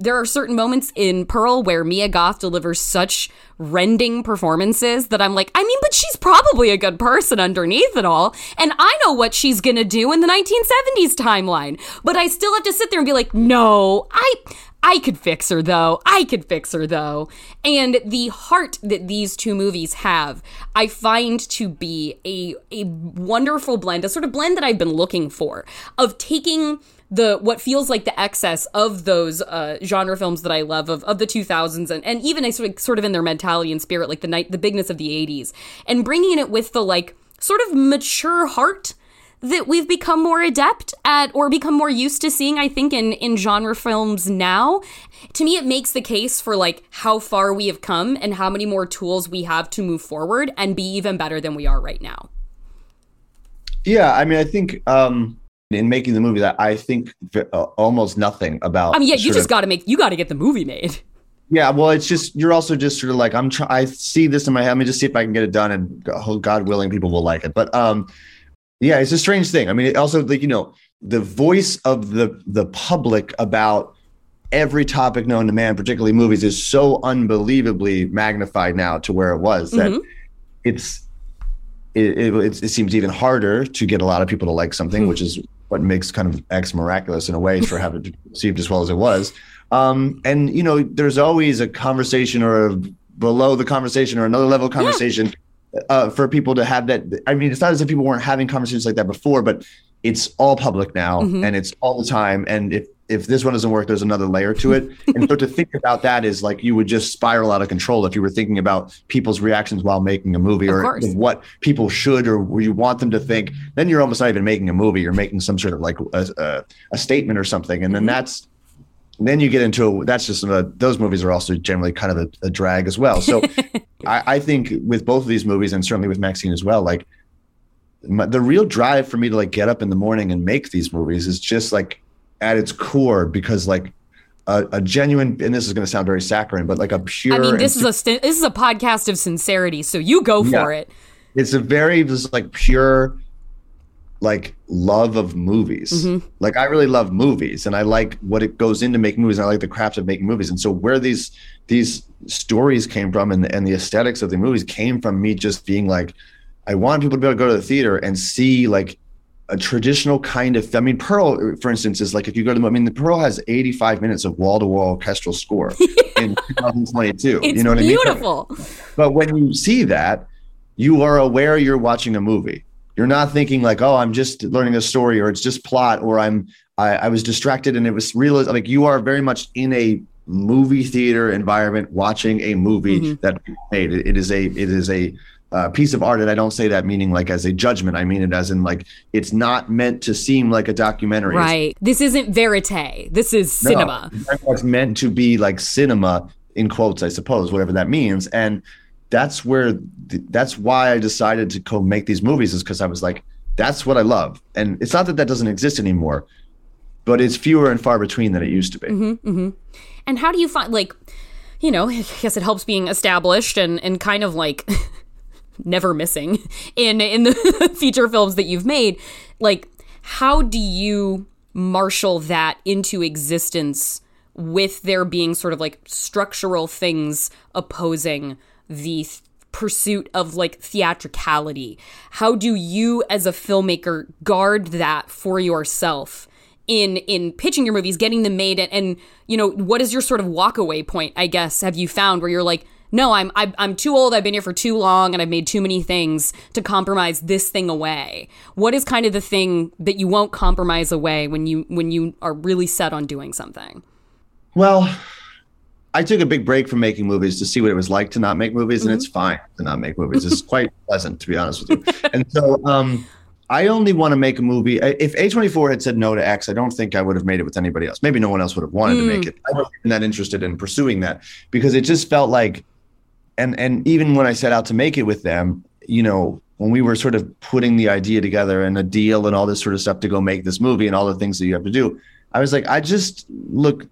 There are certain moments in Pearl where Mia Goth delivers such rending performances that I'm like, I mean, but she's probably a good person underneath it all. And I know what she's gonna do in the 1970s timeline. But I still have to sit there and be like, no, I I could fix her though. I could fix her though. And the heart that these two movies have, I find to be a a wonderful blend, a sort of blend that I've been looking for of taking the what feels like the excess of those uh, genre films that I love of, of the 2000s and, and even sort of, sort of in their mentality and spirit like the night the bigness of the 80s and bringing it with the like sort of mature heart that we've become more adept at or become more used to seeing i think in in genre films now. To me it makes the case for like how far we have come and how many more tools we have to move forward and be even better than we are right now. Yeah, I mean, I think um, in making the movie that I think uh, almost nothing about. i mean yeah you just got to make you got to get the movie made Yeah, well, it's just you're also just sort of like I'm. Try- I see this in my head. Let me just see if I can get it done, and oh, God willing, people will like it. But um, yeah, it's a strange thing. I mean, it also like you know the voice of the the public about every topic known to man, particularly movies, is so unbelievably magnified now to where it was that Mhm. it's it, it, it, seems even harder to get a lot of people to like something, which is what makes kind of X miraculous in a way for having it received as well as it was. Um, and you know, there's always a conversation or a below the conversation or another level conversation yeah. uh, for people to have that. I mean, it's not as if people weren't having conversations like that before, but it's all public now mm-hmm. and it's all the time. And if if this one doesn't work, there's another layer to it. and so to think about that is like you would just spiral out of control if you were thinking about people's reactions while making a movie of or course. what people should or you want them to think. Then you're almost not even making a movie. You're making some sort of like a, a, a statement or something. And then mm-hmm. that's then you get into a, that's just a, those movies are also generally kind of a, a drag as well. So I, I, think with both of these movies and certainly with MaXXXine as well, like my, the real drive for me to like get up in the morning and make these movies is just like at its core because like a, a genuine and this is going to sound very saccharine, but like a pure. I mean, this is a this is a podcast of sincerity, so you go for yeah. it. It's a very just like pure like love of movies. Mm-hmm. Like I really love movies and I like what it goes into making movies. And I like the craft of making movies. And so where these these stories came from and and the aesthetics of the movies came from me just being like, I want people to be able to go to the theater and see like a traditional kind of. I mean, Pearl, for instance, is like if you go to the. I mean, the Pearl has 85 minutes of wall to wall orchestral score in 2022. It's you know what beautiful. I mean? Beautiful. But when you see that, you are aware you're watching a movie you're not thinking like, oh, I'm just learning a story or it's just plot or I'm I, I was distracted and it was real. Like you are very much in a movie theater environment watching a movie mm-hmm. that made. It, it is a it is a uh, piece of art, and I don't say that meaning like as a judgment. I mean it as in like it's not meant to seem like a documentary. Right. This isn't verite. This is cinema. No, it's meant to be like cinema in quotes, I suppose, whatever that means. And that's where that's why I decided to go make these movies is because I was like, that's what I love. And it's not that that doesn't exist anymore, but it's fewer and far between than it used to be. Mm-hmm, mm-hmm. And how do you find like, you know, I guess it helps being established and and kind of like never missing in in the feature films that you've made. Like, how do you marshal that into existence with there being sort of like structural things opposing the th- pursuit of like theatricality? How do you as a filmmaker guard that for yourself? in in pitching your movies, getting them made, and, and you know what is your sort of walkaway point? I guess have you found where you're like, no, I'm I'm too old. I've been here for too long, and I've made too many things to compromise this thing away. What is kind of the thing that you won't compromise away when you when you are really set on doing something? Well, I took a big break from making movies to see what it was like to not make movies, mm-hmm. and it's mm-hmm. fine to not make movies. It's quite pleasant, to be honest with you. And so, um, I only want to make a movie. If A24 had said no to X, I don't think I would have made it with anybody else. Maybe no one else would have wanted mm. to make mm. it. I wasn't that interested in pursuing that because it just felt like, and and even when I set out to make it with them, you know, when we were sort of putting the idea together and a deal and all this sort of stuff to go make this movie and all the things that you have to do, I was like, I just look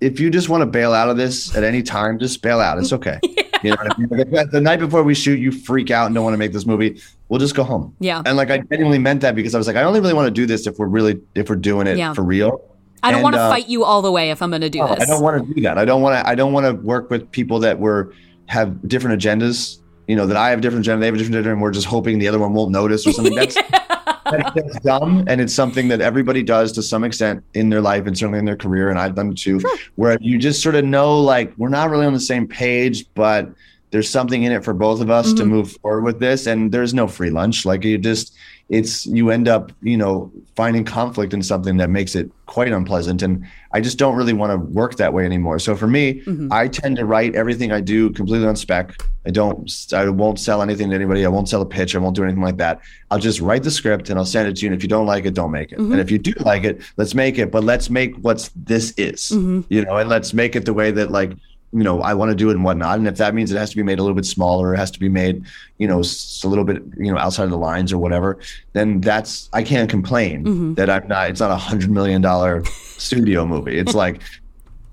if you just want to bail out of this at any time, just bail out. It's okay. yeah. You know I mean? the night before we shoot, you freak out and don't want to make this movie. We'll just go home. Yeah. And like I genuinely meant that because I was like, I only really want to do this if we're really if we're doing it yeah. for real. I don't want to uh, fight you all the way if I'm going to do this. I don't want to do that. I don't want to. I don't want to work with people that were have different agendas. You know that I have different agenda, they have a different agenda, and we're just hoping the other one won't notice or something. That's that's dumb and it's something that everybody does to some extent in their life and certainly in their career and i've done it too sure. where you just sort of know like we're not really on the same page but there's something in it for both of us mm-hmm. to move forward with this and there's no free lunch like you just it's you end up you know finding conflict in something that makes it quite unpleasant and i just don't really want to work that way anymore so for me mm-hmm. i tend to write everything i do completely on spec i don't i won't sell anything to anybody i won't sell a pitch i won't do anything like that i'll just write the script and i'll send it to you and if you don't like it don't make it mm-hmm. and if you do like it let's make it but let's make what's this is mm-hmm. you know and let's make it the way that like you know I want to do it and whatnot. And if that means it has to be made a little bit smaller, it has to be made, you know, a little bit, you know, outside of the lines or whatever, then that's I can't complain mm-hmm. that I'm not. It's not a hundred million dollar studio movie. It's like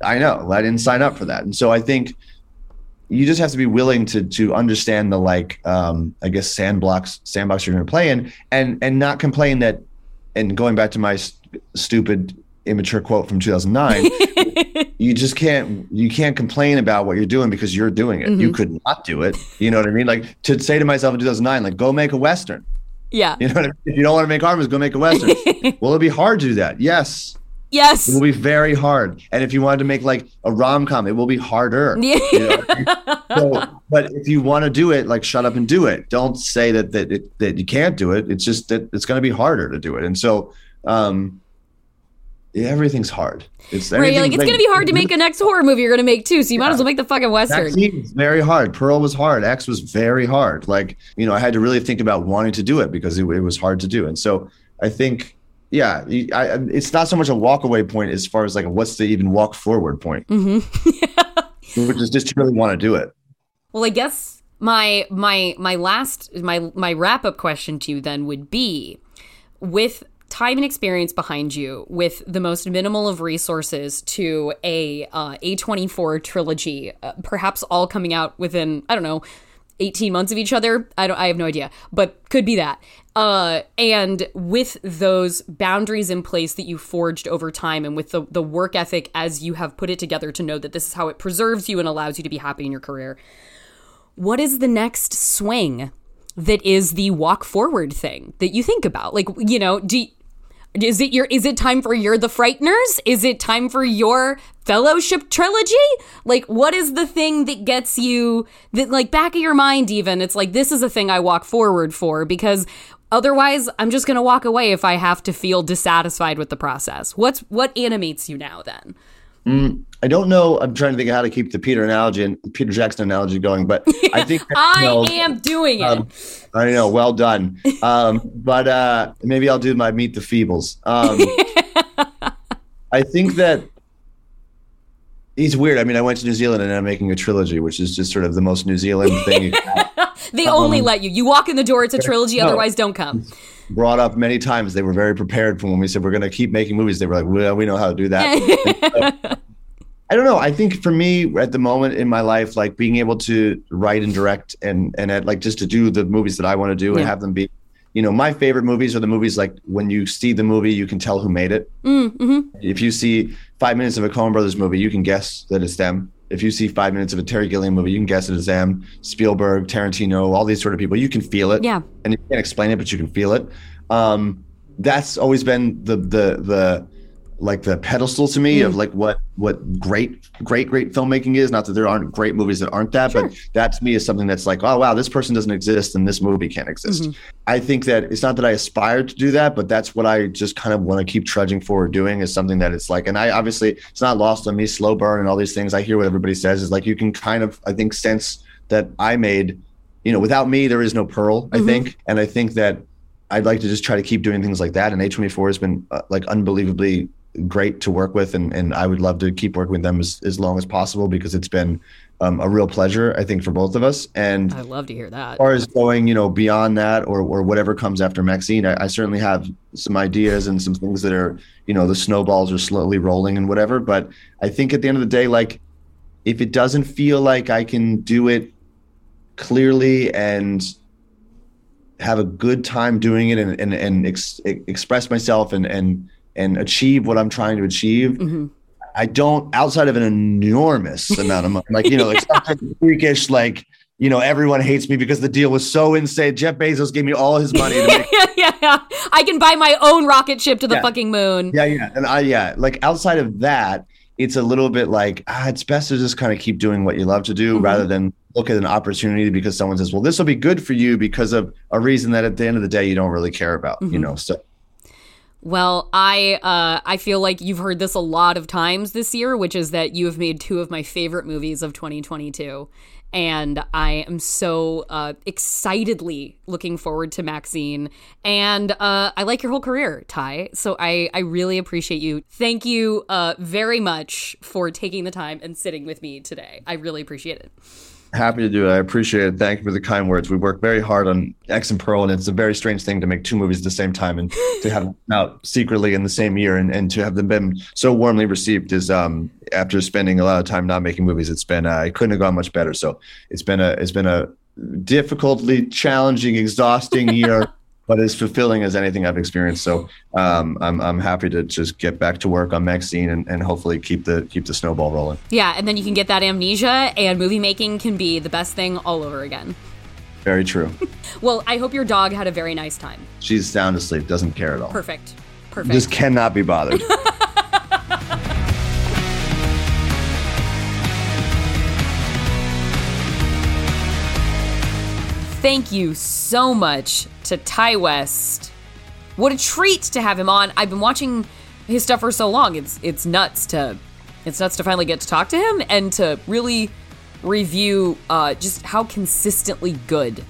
I know I didn't sign up for that, and so I think you just have to be willing to to understand the like um I guess sandbox sandbox you're going to play in, and and not complain that. And going back to my st- stupid immature quote from 2009 you just can't you can't complain about what you're doing because you're doing it. You could not do it. You know what I mean? Like to say to myself in 2009, like go make a western. Yeah. You know what I mean? If you don't want to make armors, go make a western. Will it be hard to do that? Yes. Yes. It will be very hard. And if you wanted to make like a rom com, it will be harder. Yeah. You know? so, but if you want to do it, like shut up and do it. Don't say that that it, that you can't do it. It's just that it's going to be harder to do it. And so, um, everything's hard. It's Right, like it's gonna be hard to make a next horror movie you're gonna make too, so you might as well make the fucking western. MaXXXine very hard. Pearl was hard. X was very hard. Like, you know, I had to really think about wanting to do it because it, it was hard to do. And so I think, yeah, I, it's not so much a walk away point as far as like, what's the even walk forward point, Mm-hmm. which is just to really want to do it. Well, I guess my my my last my my wrap up question to you then would be with time and experience behind you with the most minimal of resources to a uh, A24 trilogy uh, perhaps all coming out within I don't know 18 months of each other. I don't I have no idea but could be that. Uh and with those boundaries in place that you forged over time and with the the work ethic as you have put it together to know that this is how it preserves you and allows you to be happy in your career what is the next swing that is the walk forward thing that you think about? Like you know do is it your is it time for you're the frighteners? Is it time for your fellowship trilogy? Like what is the thing that gets you that like back of your mind even it's like this is a thing i walk forward for because otherwise i'm just going to walk away if i have to feel dissatisfied with the process. What's what animates you now then mm, I don't know. I'm trying to think of how to keep the Peter analogy and Peter Jackson analogy going, but I think i am doing it um, I know. Well done. Um, but uh, maybe I'll do my Meet the Feebles. Um, I think that he's weird. I mean, I went to New Zealand and I'm making a trilogy, which is just sort of the most New Zealand thing. you can they only let you you walk in the door it's a trilogy Um, No. otherwise don't come Brought up many times. They were very prepared for when we said we're going to keep making movies. They were like, well, we know how to do that. I don't know. I think for me at the moment in my life, like being able to write and direct and and at, like just to do the movies that I want to do and have them be, you know, my favorite movies are the movies like when you see the movie, you can tell who made it. Mm, mm-hmm. If you see five minutes of a Coen Brothers movie, you can guess that it's them. If you see five minutes of a Terry Gilliam movie, you can guess it is them. Spielberg, Tarantino, all these sort of people, you can feel it. Yeah. and you can't explain it, but you can feel it. Um, that's always been the the the like the pedestal to me of mm. like what what great great great filmmaking is. Not that there aren't great movies that aren't that but that to me is something that's like oh wow this person doesn't exist and this movie can't exist. Mm-hmm. I think that it's not that i aspire to do that but that's what i just kind of want to keep trudging forward doing is something that it's like and i obviously it's not lost on me slow burn and all these things. I hear what everybody says is like you can kind of i think sense that i made you know without me there is no pearl i mm-hmm. think. And i think that I'd like to just try to keep doing things like that. And A24 has been uh, like unbelievably great to work with. And, and I would love to keep working with them as, as long as possible because it's been um, a real pleasure, I think, for both of us. And i love to hear that as far as going, you know, beyond that or, or whatever comes after MaXXXine, I, I certainly have some ideas and some things that are, you know, the snowballs are slowly rolling and whatever. But I think at the end of the day, like, if it doesn't feel like I can do it clearly and have a good time doing it and, and, and ex- express myself and, and, and achieve what I'm trying to achieve, mm-hmm. I don't outside of an enormous amount of money, like you know, like something freakish, like you know, everyone hates me because the deal was so insane. Jeff Bezos gave me all his money. To make, yeah, yeah, yeah. I can buy my own rocket ship to the Yeah. fucking moon. yeah, yeah, and I yeah, like outside of that, it's a little bit like ah, it's best to just kind of keep doing what you love to do mm-hmm. rather than look at an opportunity because someone says, well, this will be good for you because of a reason that at the end of the day you don't really care about, you mm-hmm. know. So Well, I uh, I feel like you've heard this a lot of times this year, which is that you have made two of my favorite movies of 2022, and I am so uh, excitedly looking forward to MaXXXine. And uh, I like your whole career, Ti. So I I really appreciate you. Thank you uh, very much for taking the time and sitting with me today. I really appreciate it. Happy to do it. I appreciate it. Thank you for the kind words. We work very hard on X and Pearl, and it's a very strange thing to make two movies at the same time and to have them out secretly in the same year and, and to have them been so warmly received is um after spending a lot of time not making movies, it's been uh, it couldn't have gone much better. So it's been a it's been a difficultly challenging, exhausting year. but as fulfilling as anything I've experienced. So um, I'm I'm happy to just get back to work on MaXXXine and, and hopefully keep the keep the snowball rolling. Yeah, and then you can get that amnesia, and movie making can be the best thing all over again. Very true. well, I hope your dog had a very nice time. She's sound asleep, doesn't care at all. Perfect. Perfect. Just cannot be bothered. Thank you so much to Ti West. What a treat to have him on. I've been watching his stuff for so long. It's it's nuts to it's nuts to finally get to talk to him and to really review uh, just how consistently good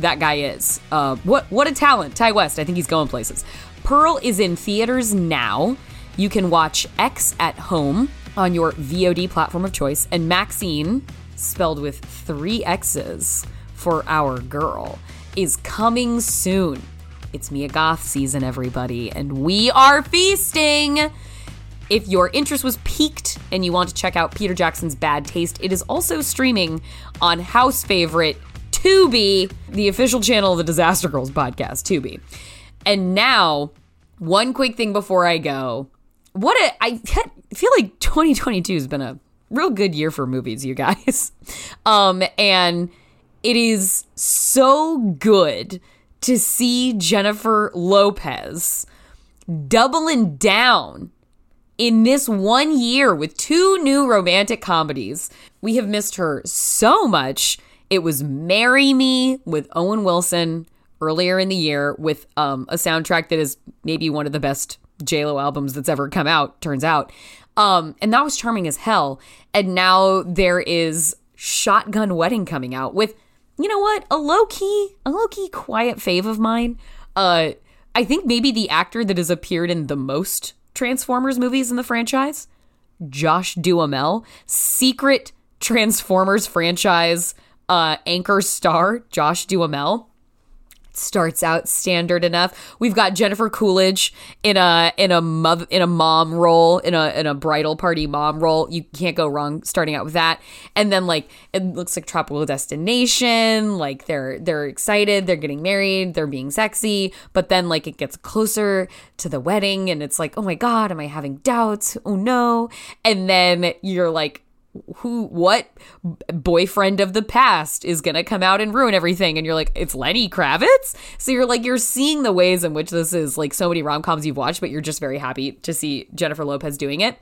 that guy is. Uh, what what a talent, Ti West. I think he's going places. Pearl is in theaters now. You can watch X at home on your VOD platform of choice, and MaXXXine, spelled with three X's for our girl, is coming soon. It's Mia Goth season, everybody, and we are feasting. If your interest was piqued and you want to check out Peter Jackson's Bad Taste, it is also streaming on house favorite Tubi, the official channel of the Disaster Girls podcast, Tubi. And now, one quick thing before I go. What a I feel like 2022 has been a real good year for movies, you guys. Um and it is so good to see Jennifer Lopez doubling down in this one year with two new romantic comedies. We have missed her so much. It was Marry Me with Owen Wilson earlier in the year with um, a soundtrack that is maybe one of the best JLo albums that's ever come out, turns out. Um, and that was charming as hell. And now there is Shotgun Wedding coming out with you know what? A low key, a low key quiet fave of mine. Uh, I think maybe the actor that has appeared in the most Transformers movies in the franchise, Josh Duhamel, secret Transformers franchise uh, anchor star, Josh Duhamel starts out standard enough. We've got Jennifer Coolidge in a in a mother in a mom role in a in a bridal party mom role. You can't go wrong starting out with that. And then like it looks like tropical destination. Like they're they're excited, they're getting married, they're being sexy, but then like it gets closer to the wedding and it's like, "Oh my god, am I having doubts? Oh no." And then you're like who what boyfriend of the past is going to come out and ruin everything? And you're like it's Lenny Kravitz? So you're like you're seeing the ways in which this is like so many rom-coms you've watched but you're just very happy to see Jennifer Lopez doing it.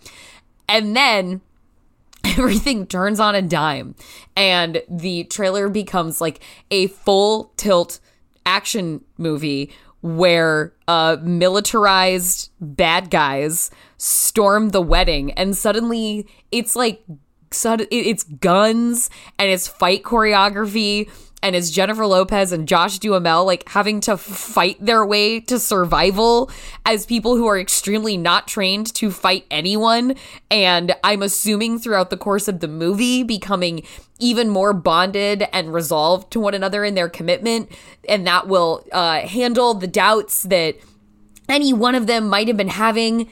And then everything turns on a dime and the trailer becomes like a full tilt action movie where uh militarized bad guys storm the wedding and suddenly it's like it's guns and it's fight choreography and it's Jennifer Lopez and Josh Duhamel like having to fight their way to survival as people who are extremely not trained to fight anyone. And I'm assuming throughout the course of the movie becoming even more bonded and resolved to one another in their commitment. And that will uh, handle the doubts that any one of them might have been having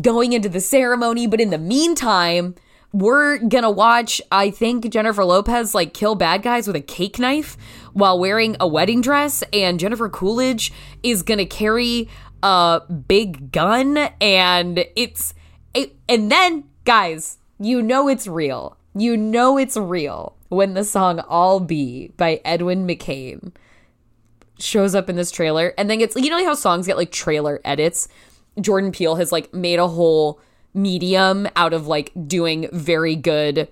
going into the ceremony. But in the meantime we're gonna watch, I think, Jennifer Lopez like kill bad guys with a cake knife while wearing a wedding dress, and Jennifer Coolidge is gonna carry a big gun, and it's it, and then guys, you know it's real. You know it's real when the song "I'll Be" by Edwin McCain shows up in this trailer, and then it's you know how songs get like trailer edits. Jordan Peele has like made a whole medium out of like doing very good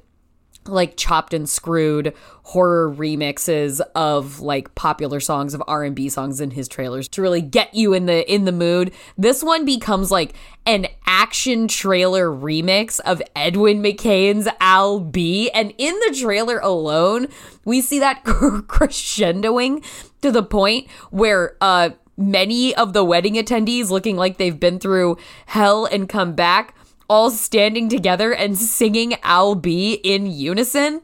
like chopped and screwed horror remixes of like popular songs of R&B songs in his trailers to really get you in the in the mood. This one becomes like an action trailer remix of Edwin McCain's I'll Be and in the trailer alone, we see that crescendoing to the point where uh many of the wedding attendees looking like they've been through hell and come back all standing together and singing I'll Be in unison.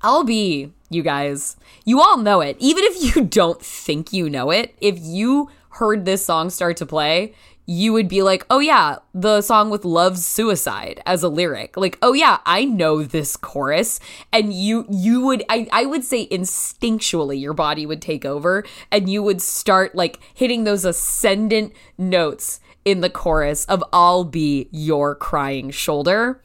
I'll Be, you guys. You all know it. Even if you don't think you know it, if you heard this song start to play, you would be like, oh yeah, the song with Love's Suicide as a lyric. Like, oh yeah, I know this chorus. And you you would I, I would say instinctually your body would take over and you would start like hitting those ascendant notes in the chorus of I'll be your crying shoulder.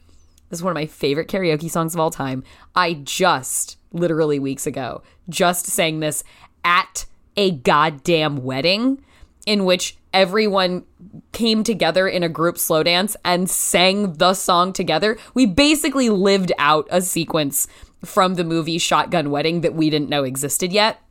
This is one of my favorite karaoke songs of all time. I just literally weeks ago just sang this at a goddamn wedding in which everyone came together in a group slow dance and sang the song together. We basically lived out a sequence from the movie Shotgun Wedding that we didn't know existed yet.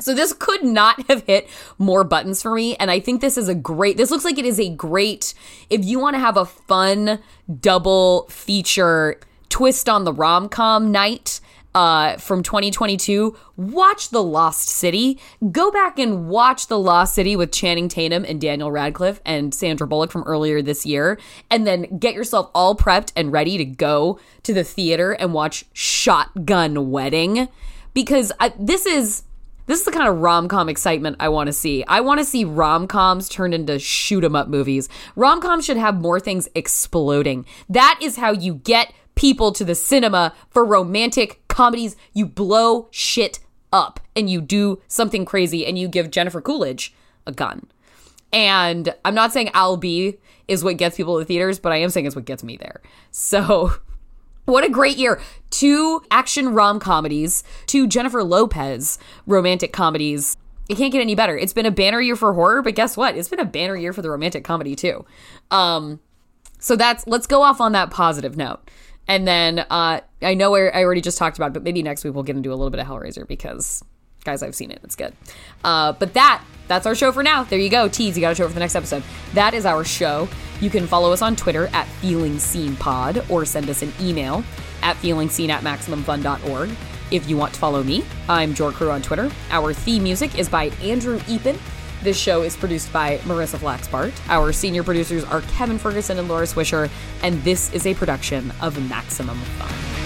So this could not have hit more buttons for me and I think this is a great this looks like it is a great if you want to have a fun double feature twist on the rom-com night uh, from 2022, watch The Lost City. Go back and watch The Lost City with Channing Tatum and Daniel Radcliffe and Sandra Bullock from earlier this year. And then get yourself all prepped and ready to go to the theater and watch Shotgun Wedding. Because I, this is. This is the kind of rom com excitement I want to see. I want to see rom coms turned into shoot 'em up movies. Rom coms should have more things exploding. That is how you get people to the cinema for romantic comedies. You blow shit up and you do something crazy and you give Jennifer Coolidge a gun. And I'm not saying I'll be is what gets people to the theaters, but I am saying it's what gets me there. So what a great year. Two action rom comedies, two Jennifer Lopez romantic comedies. It can't get any better. It's been a banner year for horror, but guess what? It's been a banner year for the romantic comedy too. Um, so that's let's go off on that positive note. And then uh, I know I already just talked about it, but maybe next week we'll get into a little bit of Hellraiser because, guys, I've seen it. It's good. Uh, but that that's our show for now. There you go. Tease, you got a show for the next episode. That is our show. You can follow us on Twitter at Feeling Pod or send us an email at feelingseen at maximumfun.org. If you want to follow me, I'm JorCru on Twitter. Our theme music is by Andrew Epen. This show is produced by Marissa Flaxbart. Our senior producers are Kevin Ferguson and Laura Swisher, and this is a production of Maximum Fun.